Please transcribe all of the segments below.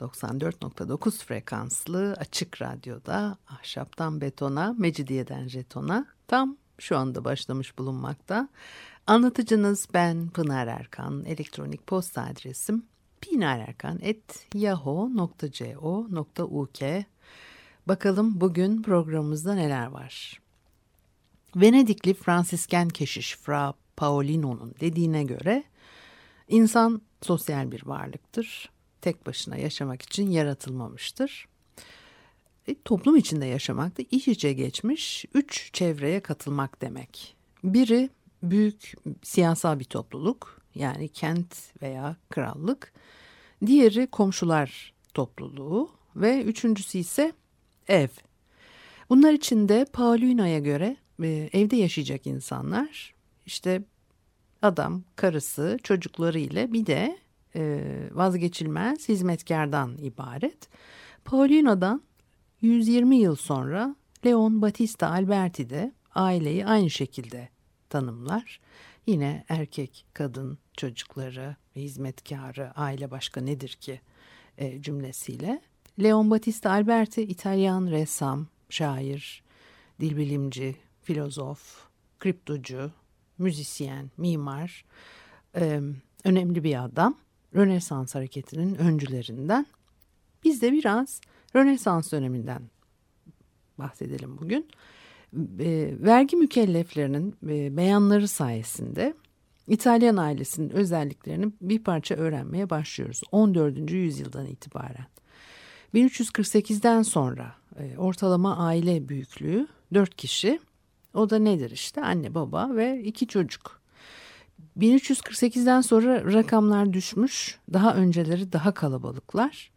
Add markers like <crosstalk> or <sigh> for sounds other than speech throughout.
94.9 frekanslı açık radyoda ahşaptan betona, mecidiyeden jetona tam şu anda başlamış bulunmakta. Anlatıcınız ben Pınar Erkan. Elektronik posta adresim pinarerkan.yahoo.co.uk Bakalım bugün programımızda neler var. Venedikli Fransisken keşiş Fra Paolino'nun dediğine göre insan sosyal bir varlıktır. Tek başına yaşamak için yaratılmamıştır. E, toplum içinde yaşamak da iç içe geçmiş üç çevreye katılmak demek. Biri büyük siyasal bir topluluk yani kent veya krallık. Diğeri komşular topluluğu ve üçüncüsü ise ev. Bunlar içinde Paulino'ya göre e, evde yaşayacak insanlar işte adam, karısı, çocukları ile bir de vazgeçilmez hizmetkardan ibaret. Paulino'dan 120 yıl sonra Leon Battista Alberti de aileyi aynı şekilde tanımlar. Yine erkek, kadın, çocukları, hizmetkarı, aile başka nedir ki e, cümlesiyle. Leon Battista Alberti İtalyan ressam, şair, dilbilimci, filozof, kriptocu, müzisyen, mimar, e, önemli bir adam. Rönesans hareketinin öncülerinden. Biz de biraz Rönesans döneminden bahsedelim bugün. E, vergi mükelleflerinin e, beyanları sayesinde İtalyan ailesinin özelliklerini bir parça öğrenmeye başlıyoruz 14. yüzyıldan itibaren. 1348'den sonra e, ortalama aile büyüklüğü 4 kişi. O da nedir işte anne baba ve iki çocuk. 1348'den sonra rakamlar düşmüş. Daha önceleri daha kalabalıklar.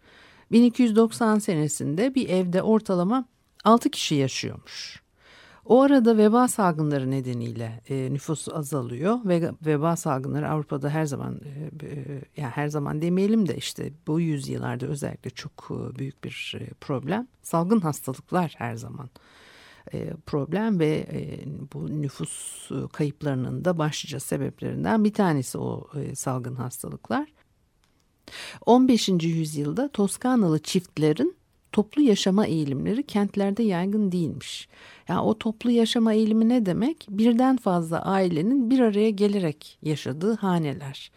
1290 senesinde bir evde ortalama 6 kişi yaşıyormuş. O arada veba salgınları nedeniyle e, nüfus azalıyor ve veba salgınları Avrupa'da her zaman e, e, yani her zaman demeyelim de işte bu yüzyıllarda özellikle çok e, büyük bir e, problem. Salgın hastalıklar her zaman e, problem ve e, bu nüfus e, kayıplarının da başlıca sebeplerinden bir tanesi o salgın hastalıklar. 15. yüzyılda Toskanalı çiftlerin toplu yaşama eğilimleri kentlerde yaygın değilmiş. Ya yani o toplu yaşama eğilimi ne demek? Birden fazla ailenin bir araya gelerek yaşadığı haneler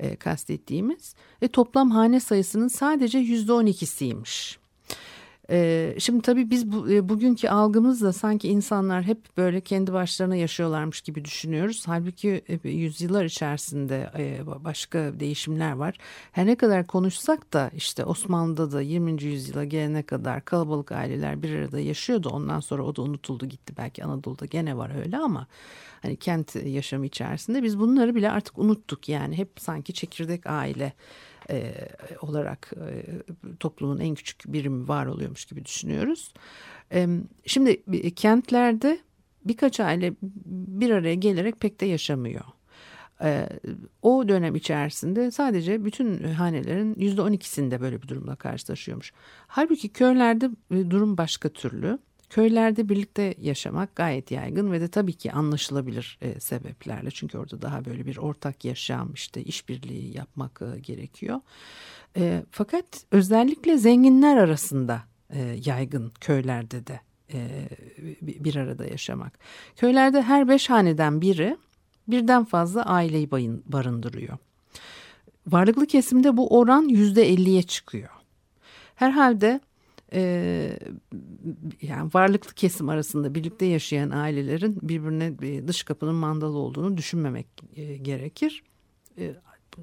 e, kastettiğimiz ve toplam hane sayısının sadece %12'siymiş. Şimdi tabii biz bu, bugünkü algımızla sanki insanlar hep böyle kendi başlarına yaşıyorlarmış gibi düşünüyoruz. Halbuki yüzyıllar içerisinde başka değişimler var. Her ne kadar konuşsak da işte Osmanlı'da da 20. yüzyıla gelene kadar kalabalık aileler bir arada yaşıyordu. Ondan sonra o da unutuldu gitti. Belki Anadolu'da gene var öyle ama hani kent yaşamı içerisinde biz bunları bile artık unuttuk. Yani hep sanki çekirdek aile e, olarak e, toplumun en küçük birimi var oluyormuş gibi düşünüyoruz. E, şimdi kentlerde birkaç aile bir araya gelerek pek de yaşamıyor. E, o dönem içerisinde sadece bütün hanelerin yüzde on ikisinde böyle bir durumla karşılaşıyormuş. Halbuki köylerde e, durum başka türlü. Köylerde birlikte yaşamak gayet yaygın ve de tabii ki anlaşılabilir e, sebeplerle. Çünkü orada daha böyle bir ortak yaşam işte işbirliği yapmak e, gerekiyor. E, fakat özellikle zenginler arasında e, yaygın köylerde de e, bir arada yaşamak. Köylerde her beş haneden biri birden fazla aileyi barındırıyor. Varlıklı kesimde bu oran yüzde elliye çıkıyor. Herhalde e, yani varlıklı kesim arasında birlikte yaşayan ailelerin birbirine dış kapının mandalı olduğunu düşünmemek e, gerekir. E,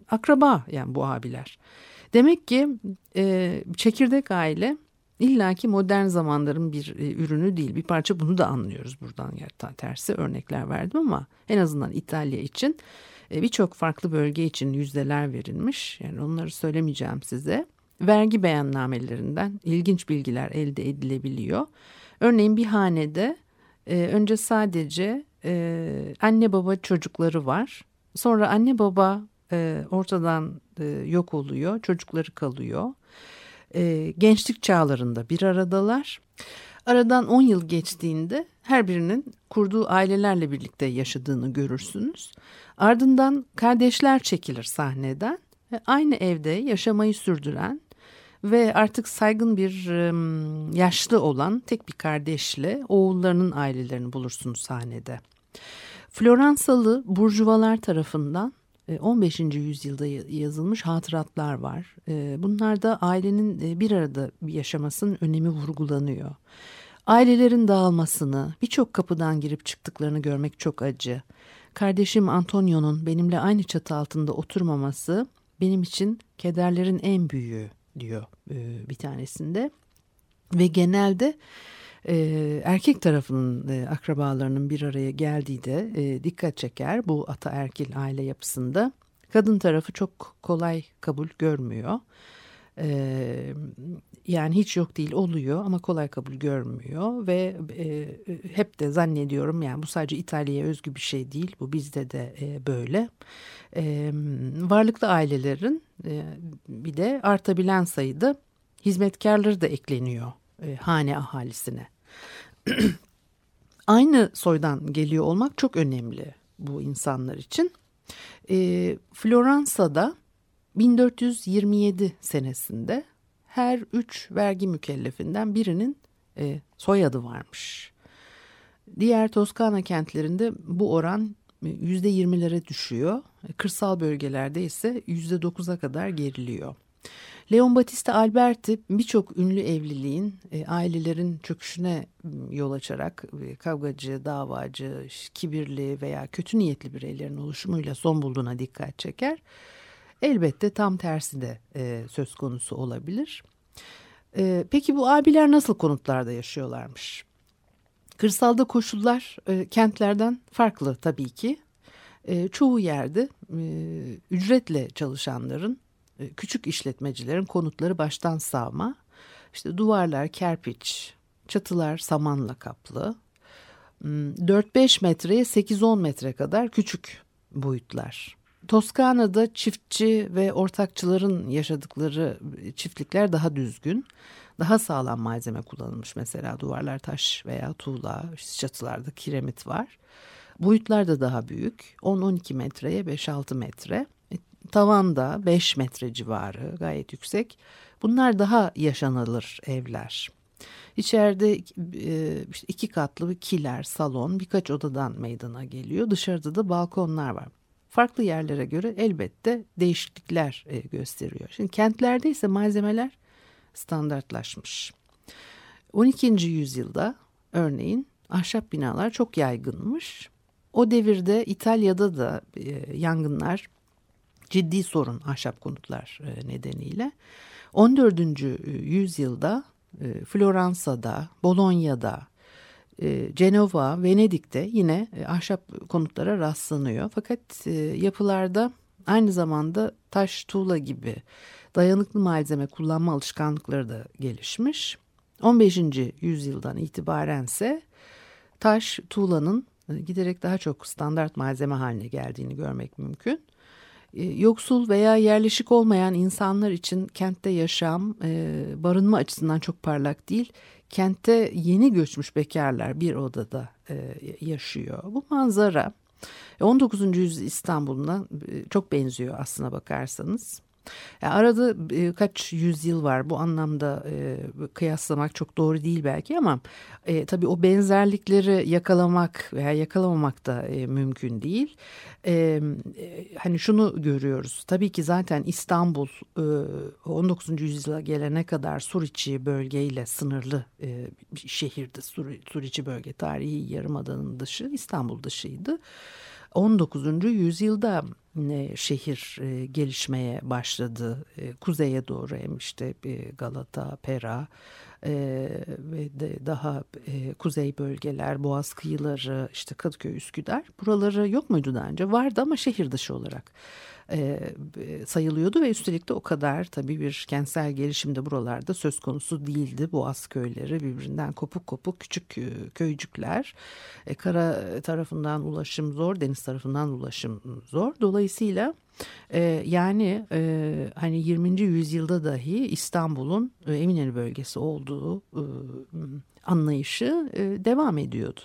akraba yani bu abiler. Demek ki e, çekirdek aile illaki modern zamanların bir e, ürünü değil. Bir parça bunu da anlıyoruz buradan. Tersi örnekler verdim ama en azından İtalya için e, birçok farklı bölge için yüzdeler verilmiş. Yani onları söylemeyeceğim size. Vergi beyannamelerinden ilginç bilgiler elde edilebiliyor. Örneğin bir hanede e, önce sadece e, anne baba çocukları var. Sonra anne baba e, ortadan e, yok oluyor, çocukları kalıyor. E, gençlik çağlarında bir aradalar. Aradan 10 yıl geçtiğinde her birinin kurduğu ailelerle birlikte yaşadığını görürsünüz. Ardından kardeşler çekilir sahneden. Aynı evde yaşamayı sürdüren ve artık saygın bir yaşlı olan tek bir kardeşle oğullarının ailelerini bulursunuz sahnede. Floransalı burjuvalar tarafından 15. yüzyılda yazılmış hatıratlar var. Bunlarda ailenin bir arada yaşamasının önemi vurgulanıyor. Ailelerin dağılmasını, birçok kapıdan girip çıktıklarını görmek çok acı. Kardeşim Antonio'nun benimle aynı çatı altında oturmaması benim için kederlerin en büyüğü diyor bir tanesinde. Ve genelde e, erkek tarafının e, akrabalarının bir araya geldiği de e, dikkat çeker bu ataerkil aile yapısında. Kadın tarafı çok kolay kabul görmüyor. E, yani hiç yok değil oluyor ama kolay kabul görmüyor ve e, hep de zannediyorum yani bu sadece İtalya'ya özgü bir şey değil bu bizde de e, böyle. E, varlıklı ailelerin e, bir de artabilen sayıda hizmetkarları da ekleniyor e, hane ahalisine. <clears throat> Aynı soydan geliyor olmak çok önemli bu insanlar için. E, Floransa'da 1427 senesinde her üç vergi mükellefinden birinin e, soyadı varmış. Diğer Toskana kentlerinde bu oran yüzde yirmilere düşüyor. Kırsal bölgelerde ise yüzde dokuza kadar geriliyor. Leon Battista Alberti birçok ünlü evliliğin e, ailelerin çöküşüne yol açarak e, kavgacı, davacı, kibirli veya kötü niyetli bireylerin oluşumuyla son bulduğuna dikkat çeker. Elbette tam tersi de e, söz konusu olabilir. E, peki bu abiler nasıl konutlarda yaşıyorlarmış? Kırsalda koşullar e, kentlerden farklı tabii ki. E, çoğu yerde e, ücretle çalışanların, e, küçük işletmecilerin konutları baştan sağma. İşte duvarlar kerpiç, çatılar samanla kaplı. 4-5 hmm, metreye 8-10 metre kadar küçük boyutlar. Toskana'da çiftçi ve ortakçıların yaşadıkları çiftlikler daha düzgün. Daha sağlam malzeme kullanılmış mesela duvarlar taş veya tuğla, çatılarda kiremit var. Boyutlar da daha büyük. 10-12 metreye 5-6 metre. E, tavan da 5 metre civarı gayet yüksek. Bunlar daha yaşanılır evler. İçeride e, iki katlı bir kiler, salon, birkaç odadan meydana geliyor. Dışarıda da balkonlar var farklı yerlere göre elbette değişiklikler e, gösteriyor. Şimdi kentlerde ise malzemeler standartlaşmış. 12. yüzyılda örneğin ahşap binalar çok yaygınmış. O devirde İtalya'da da e, yangınlar ciddi sorun ahşap konutlar e, nedeniyle. 14. yüzyılda Floransa'da, Bolonya'da, e, Cenova, Venedik'te yine e, ahşap konutlara rastlanıyor. Fakat e, yapılarda aynı zamanda taş, tuğla gibi dayanıklı malzeme kullanma alışkanlıkları da gelişmiş. 15. yüzyıldan itibarense taş, tuğlanın giderek daha çok standart malzeme haline geldiğini görmek mümkün. Yoksul veya yerleşik olmayan insanlar için kentte yaşam barınma açısından çok parlak değil kentte yeni göçmüş bekarlar bir odada e, yaşıyor. Bu manzara 19. yüzyıl İstanbul'una e, çok benziyor aslına bakarsanız. Yani arada e, kaç yüzyıl var bu anlamda e, kıyaslamak çok doğru değil belki ama e, tabii o benzerlikleri yakalamak veya yakalamamak da e, mümkün değil. E, e, hani şunu görüyoruz tabii ki zaten İstanbul e, 19. yüzyıla gelene kadar Suriçi bölgeyle sınırlı e, bir şehirdi. Sur, Suriçi bölge tarihi yarımadanın dışı İstanbul dışıydı. 19. yüzyılda e, şehir e, gelişmeye başladı. E, kuzeye doğru hem işte Galata, Pera, ve de daha kuzey bölgeler, Boğaz kıyıları, işte Kadıköy, Üsküdar buraları yok muydu daha önce? Vardı ama şehir dışı olarak e, sayılıyordu ve üstelik de o kadar tabii bir kentsel gelişim de buralarda söz konusu değildi. Boğaz köyleri birbirinden kopuk kopuk küçük e, köycükler. E, kara tarafından ulaşım zor, deniz tarafından ulaşım zor. Dolayısıyla ee, yani e, hani 20. yüzyılda dahi İstanbul'un e, Eminönü bölgesi olduğu e, anlayışı e, devam ediyordu.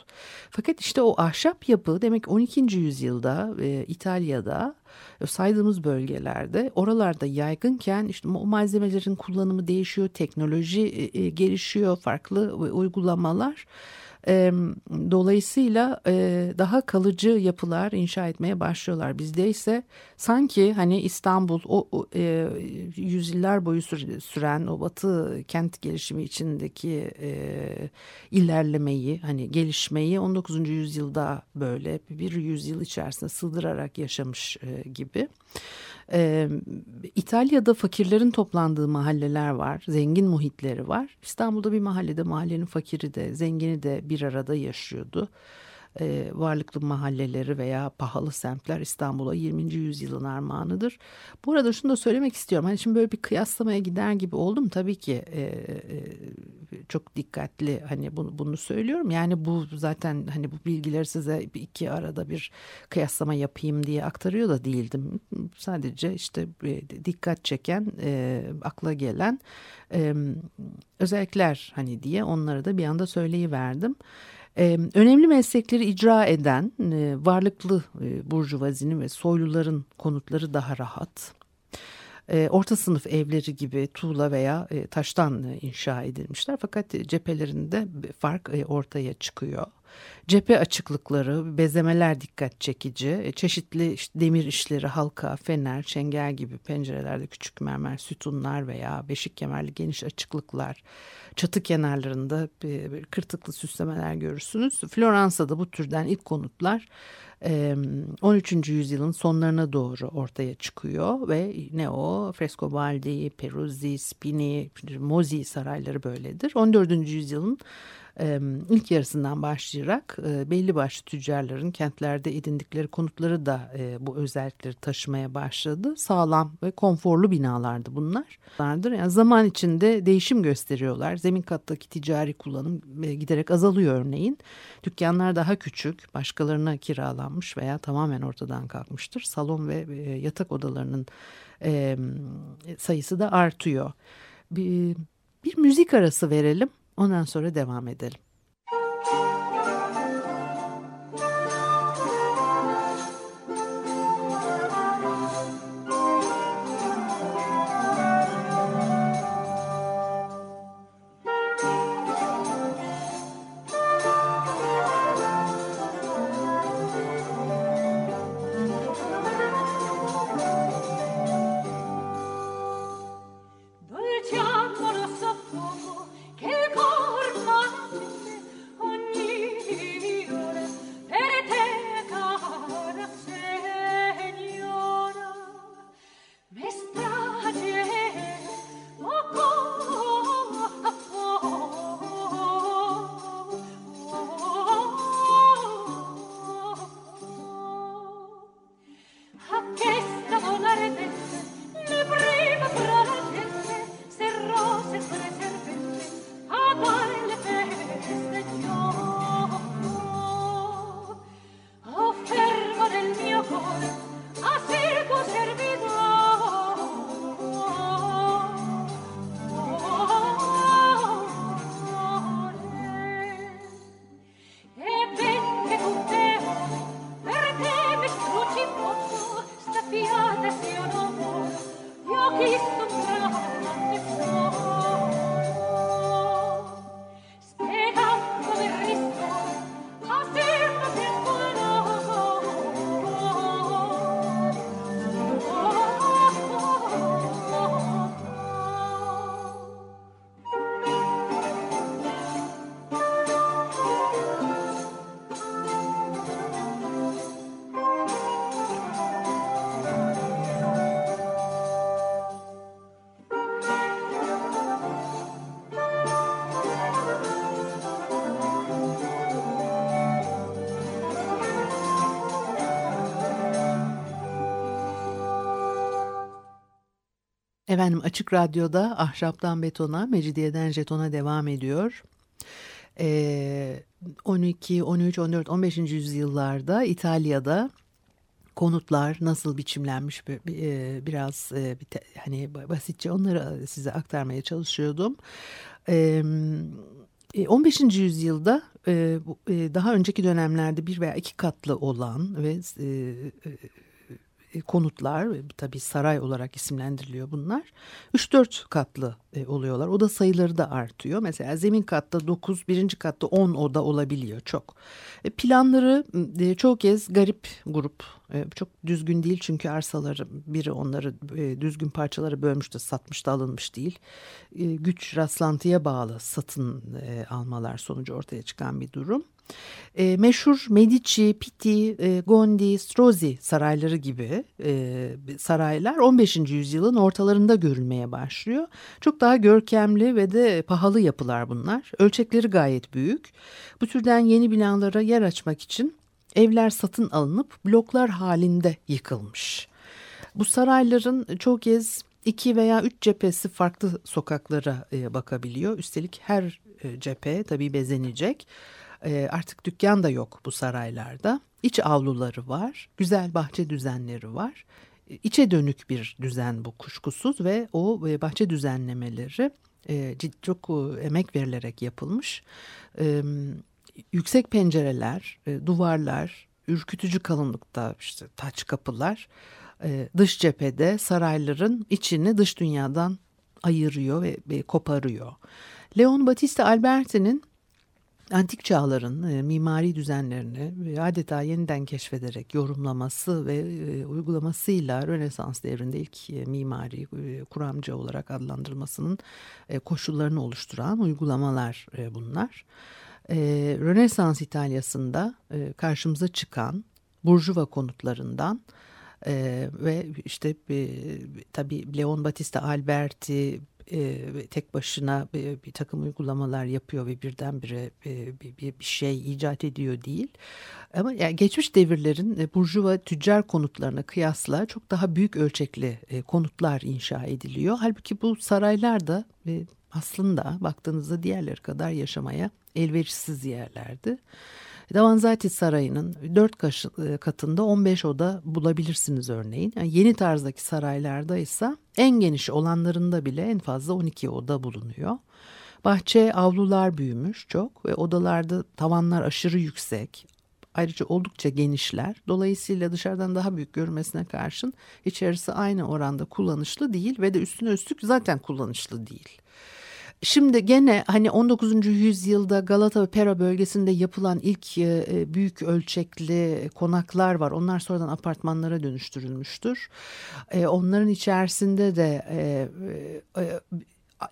Fakat işte o ahşap yapı demek 12. yüzyılda e, İtalya'da e, saydığımız bölgelerde oralarda yaygınken işte o malzemelerin kullanımı değişiyor, teknoloji gelişiyor, farklı uygulamalar dolayısıyla daha kalıcı yapılar inşa etmeye başlıyorlar. Bizde ise sanki hani İstanbul o, o yüzyıllar boyu süren o batı kent gelişimi içindeki ilerlemeyi hani gelişmeyi 19. yüzyılda böyle bir yüzyıl içerisinde sığdırarak yaşamış gibi. Ee, İtalya'da fakirlerin toplandığı mahalleler var, zengin muhitleri var. İstanbul'da bir mahallede mahallenin fakiri de zengini de bir arada yaşıyordu e, varlıklı mahalleleri veya pahalı semtler İstanbul'a 20. yüzyılın armağanıdır. Bu arada şunu da söylemek istiyorum. Hani şimdi böyle bir kıyaslamaya gider gibi oldum. Tabii ki e, e, çok dikkatli hani bunu, bunu söylüyorum. Yani bu zaten hani bu bilgileri size iki arada bir kıyaslama yapayım diye aktarıyor da değildim. Sadece işte e, dikkat çeken, e, akla gelen e, özellikler hani diye onları da bir anda söyleyiverdim. Ee, önemli meslekleri icra eden e, varlıklı e, burjuvazinin ve soyluların konutları daha rahat. Ee, orta sınıf evleri gibi tuğla veya e, taştan inşa edilmişler fakat cephelerinde fark ortaya çıkıyor. Cephe açıklıkları, bezemeler dikkat çekici. E, çeşitli işte demir işleri, halka, fener, çengel gibi pencerelerde küçük mermer sütunlar veya beşik kemerli geniş açıklıklar. Çatı kenarlarında bir kırtıklı süslemeler görürsünüz. Floransa'da bu türden ilk konutlar 13. yüzyılın sonlarına doğru ortaya çıkıyor ve ne o Frescobaldi, Peruzzi, Spini, Mozi sarayları böyledir. 14. yüzyılın ilk yarısından başlayarak belli başlı tüccarların kentlerde edindikleri konutları da bu özellikleri taşımaya başladı. Sağlam ve konforlu binalardı bunlar. Yani zaman içinde değişim gösteriyorlar. Zemin kattaki ticari kullanım giderek azalıyor örneğin. Dükkanlar daha küçük, başkalarına kiralanmış veya tamamen ortadan kalkmıştır. Salon ve yatak odalarının sayısı da artıyor. Bir, bir müzik arası verelim. Ondan sonra devam edelim. Efendim Açık Radyo'da Ahşaptan Betona, Mecidiyeden Jeton'a devam ediyor. Ee, 12, 13, 14, 15. yüzyıllarda İtalya'da konutlar nasıl biçimlenmiş e, biraz e, hani basitçe onları size aktarmaya çalışıyordum. 15. E, yüzyılda daha önceki dönemlerde bir veya iki katlı olan ve konutlar tabii saray olarak isimlendiriliyor bunlar. 3-4 katlı e, oluyorlar. Oda sayıları da artıyor. Mesela zemin katta 9, birinci katta 10 oda olabiliyor çok. E, planları çoğu kez garip grup. Çok düzgün değil çünkü arsaları biri onları düzgün parçalara bölmüş de satmış da alınmış değil. Güç rastlantıya bağlı satın almalar sonucu ortaya çıkan bir durum. E, meşhur Medici, Pitti, e, Gondi, Strozzi sarayları gibi e, saraylar 15. yüzyılın ortalarında görülmeye başlıyor. Çok daha görkemli ve de pahalı yapılar bunlar. Ölçekleri gayet büyük. Bu türden yeni binalara yer açmak için evler satın alınıp bloklar halinde yıkılmış. Bu sarayların çok kez iki veya üç cephesi farklı sokaklara e, bakabiliyor. Üstelik her e, cephe tabii bezenecek. E, artık dükkan da yok bu saraylarda. İç avluları var, güzel bahçe düzenleri var. İçe dönük bir düzen bu kuşkusuz ve o e, bahçe düzenlemeleri e, çok e, emek verilerek yapılmış. Yüksek pencereler, duvarlar, ürkütücü kalınlıkta işte taç kapılar dış cephede sarayların içini dış dünyadan ayırıyor ve koparıyor. Leon Battista Alberti'nin antik çağların e, mimari düzenlerini adeta yeniden keşfederek yorumlaması ve e, uygulamasıyla Rönesans devrinde ilk e, mimari e, kuramcı olarak adlandırılmasının e, koşullarını oluşturan uygulamalar e, bunlar. E, Rönesans İtalya'sında e, karşımıza çıkan Burjuva konutlarından ee, ve işte e, tabii Leon Battista Alberti e, tek başına bir, bir takım uygulamalar yapıyor ve birdenbire e, bir, bir, bir şey icat ediyor değil. Ama yani geçmiş devirlerin e, burjuva tüccar konutlarına kıyasla çok daha büyük ölçekli e, konutlar inşa ediliyor. Halbuki bu saraylar da e, aslında baktığınızda diğerleri kadar yaşamaya elverişsiz yerlerdi. Davanzati Sarayı'nın 4 e, katında 15 oda bulabilirsiniz örneğin. Yani yeni tarzdaki saraylarda ise en geniş olanlarında bile en fazla 12 oda bulunuyor. Bahçe avlular büyümüş çok ve odalarda tavanlar aşırı yüksek. Ayrıca oldukça genişler. Dolayısıyla dışarıdan daha büyük görünmesine karşın içerisi aynı oranda kullanışlı değil ve de üstüne üstlük zaten kullanışlı değil. Şimdi gene hani 19. yüzyılda Galata ve Pera bölgesinde yapılan ilk e, e, büyük ölçekli konaklar var. Onlar sonradan apartmanlara dönüştürülmüştür. E, onların içerisinde de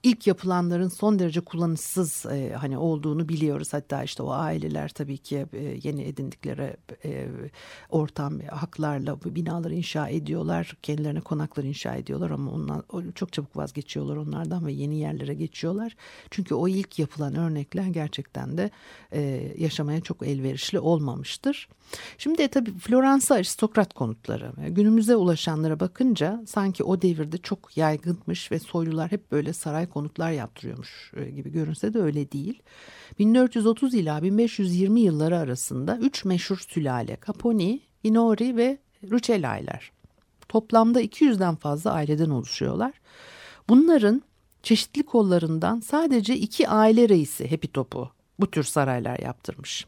ilk yapılanların son derece kullanışsız e, hani olduğunu biliyoruz. Hatta işte o aileler tabii ki e, yeni edindikleri e, ortam haklarla binaları inşa ediyorlar. Kendilerine konaklar inşa ediyorlar ama ondan çok çabuk vazgeçiyorlar onlardan ve yeni yerlere geçiyorlar. Çünkü o ilk yapılan örnekler gerçekten de e, yaşamaya çok elverişli olmamıştır. Şimdi de tabii Floransa aristokrat konutları günümüze ulaşanlara bakınca sanki o devirde çok yaygınmış ve soylular hep böyle saray konutlar yaptırıyormuş e, gibi görünse de öyle değil. 1430 ila 1520 yılları arasında üç meşhur sülale Caponi, Inori ve Rucellai'ler. Toplamda 200'den fazla aileden oluşuyorlar. Bunların çeşitli kollarından sadece iki aile reisi hepi topu bu tür saraylar yaptırmış.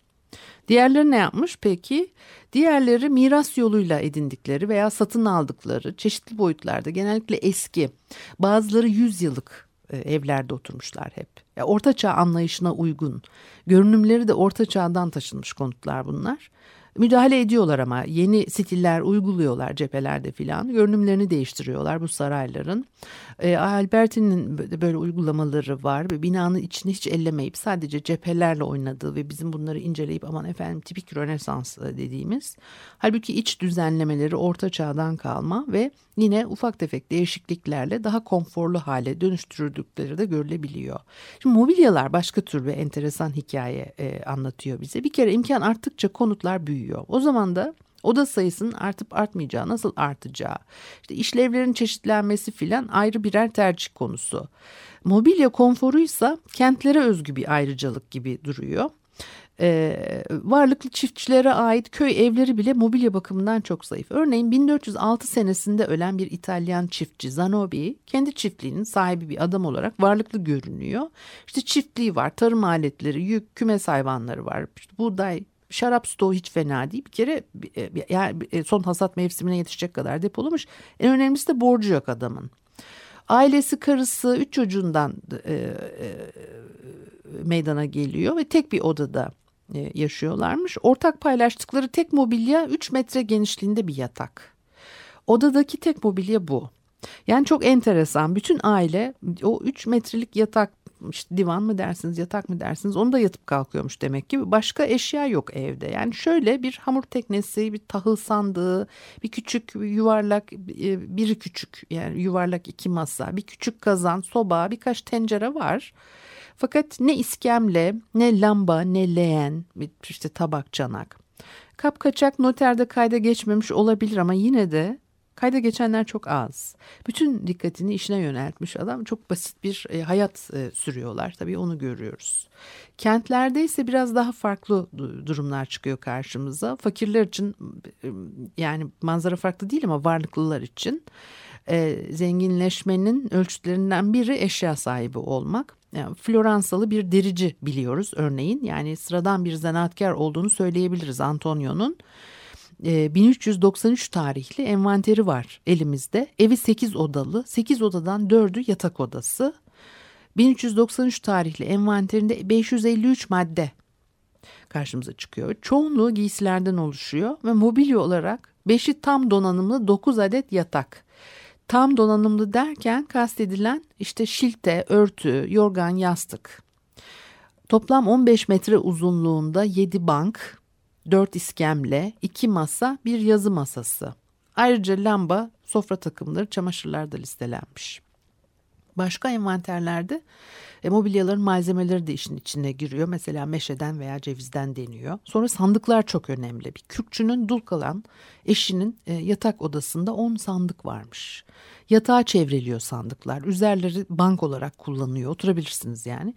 Diğerleri ne yapmış peki? Diğerleri miras yoluyla edindikleri veya satın aldıkları çeşitli boyutlarda genellikle eski bazıları 100 yıllık evlerde oturmuşlar hep. Ya orta çağ anlayışına uygun. Görünümleri de orta çağdan taşınmış konutlar bunlar. Müdahale ediyorlar ama yeni stiller uyguluyorlar cephelerde filan. Görünümlerini değiştiriyorlar bu sarayların. E, Alberti'nin böyle uygulamaları var. Binanın içini hiç ellemeyip sadece cephelerle oynadığı ve bizim bunları inceleyip aman efendim tipik Rönesans e, dediğimiz. Halbuki iç düzenlemeleri orta çağdan kalma ve yine ufak tefek değişikliklerle daha konforlu hale dönüştürüldükleri de görülebiliyor. Şimdi mobilyalar başka tür bir enteresan hikaye e, anlatıyor bize. Bir kere imkan arttıkça konutlar büyüyor. O zaman da Oda sayısının artıp artmayacağı, nasıl artacağı, işte işlevlerin çeşitlenmesi filan ayrı birer tercih konusu. Mobilya konforuysa kentlere özgü bir ayrıcalık gibi duruyor e, varlıklı çiftçilere ait köy evleri bile mobilya bakımından çok zayıf. Örneğin 1406 senesinde ölen bir İtalyan çiftçi Zanobi kendi çiftliğinin sahibi bir adam olarak varlıklı görünüyor. İşte çiftliği var, tarım aletleri, yük, kümes hayvanları var, işte buğday, şarap stoğu hiç fena değil. Bir kere e, yani e, son hasat mevsimine yetişecek kadar depolamış. En önemlisi de borcu yok adamın. Ailesi, karısı, üç çocuğundan e, e, meydana geliyor ve tek bir odada e, yaşıyorlarmış. Ortak paylaştıkları tek mobilya 3 metre genişliğinde bir yatak. Odadaki tek mobilya bu. Yani çok enteresan. Bütün aile o 3 metrelik yatak işte divan mı dersiniz yatak mı dersiniz onu da yatıp kalkıyormuş demek ki. Başka eşya yok evde. Yani şöyle bir hamur teknesi, bir tahıl sandığı, bir küçük yuvarlak, e, biri küçük yani yuvarlak iki masa, bir küçük kazan, soba, birkaç tencere var. Fakat ne iskemle, ne lamba, ne leğen, işte tabak, çanak. Kapkaçak noterde kayda geçmemiş olabilir ama yine de kayda geçenler çok az. Bütün dikkatini işine yöneltmiş adam çok basit bir e, hayat e, sürüyorlar. Tabii onu görüyoruz. Kentlerde ise biraz daha farklı durumlar çıkıyor karşımıza. Fakirler için e, yani manzara farklı değil ama varlıklılar için zenginleşmenin ölçütlerinden biri eşya sahibi olmak. Yani Floransalı bir derici biliyoruz örneğin. Yani sıradan bir zanaatkar olduğunu söyleyebiliriz Antonio'nun. 1393 tarihli envanteri var elimizde. Evi 8 odalı. 8 odadan 4'ü yatak odası. 1393 tarihli envanterinde 553 madde karşımıza çıkıyor. Çoğunluğu giysilerden oluşuyor ve mobilya olarak 5'i tam donanımlı 9 adet yatak. Tam donanımlı derken kastedilen işte şilte, örtü, yorgan, yastık. Toplam 15 metre uzunluğunda 7 bank, 4 iskemle, 2 masa, bir yazı masası. Ayrıca lamba, sofra takımları, çamaşırlar da listelenmiş. Başka envanterlerde e, mobilyaların malzemeleri de işin içine giriyor. Mesela meşeden veya cevizden deniyor. Sonra sandıklar çok önemli. Bir kürkçünün dul kalan eşinin e, yatak odasında 10 sandık varmış. Yatağa çevriliyor sandıklar. Üzerleri bank olarak kullanıyor. Oturabilirsiniz yani.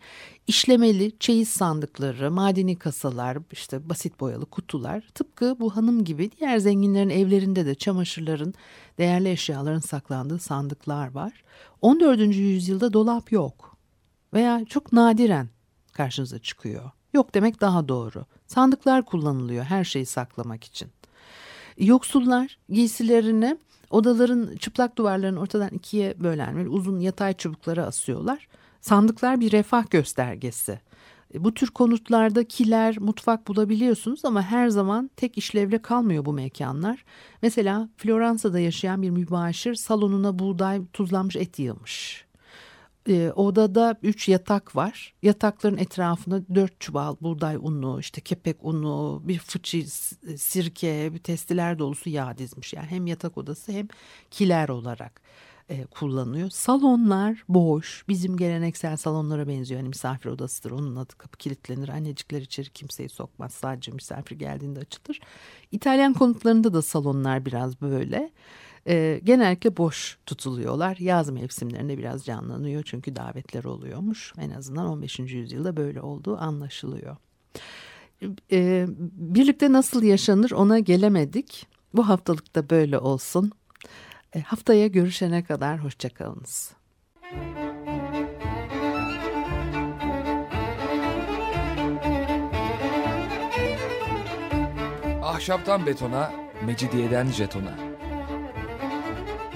İşlemeli çeyiz sandıkları, madeni kasalar, işte basit boyalı kutular. Tıpkı bu hanım gibi diğer zenginlerin evlerinde de çamaşırların, değerli eşyaların saklandığı sandıklar var. 14. yüzyılda dolap yok veya çok nadiren karşınıza çıkıyor. Yok demek daha doğru. Sandıklar kullanılıyor her şeyi saklamak için. Yoksullar giysilerini odaların çıplak duvarların ortadan ikiye bölen böyle uzun yatay çubuklara asıyorlar. Sandıklar bir refah göstergesi. Bu tür konutlarda kiler, mutfak bulabiliyorsunuz ama her zaman tek işlevle kalmıyor bu mekanlar. Mesela Floransa'da yaşayan bir mübaşir salonuna buğday tuzlanmış et yığmış. E, odada üç yatak var. Yatakların etrafında dört çuval buğday unu, işte kepek unu, bir fıçı, sirke, bir testiler dolusu yağ dizmiş. Yani hem yatak odası hem kiler olarak e, kullanıyor. Salonlar boş. Bizim geleneksel salonlara benziyor. Hani misafir odasıdır. Onun adı kapı kilitlenir. Annecikler içeri kimseyi sokmaz. Sadece misafir geldiğinde açılır. İtalyan konutlarında da salonlar biraz böyle. E, genellikle boş tutuluyorlar. Yaz mevsimlerinde biraz canlanıyor çünkü davetler oluyormuş. En azından 15. yüzyılda böyle olduğu anlaşılıyor. E, birlikte nasıl yaşanır ona gelemedik. Bu haftalık da böyle olsun. E, haftaya görüşene kadar hoşçakalınız. Ahşaptan betona, mecidiyeden jetona.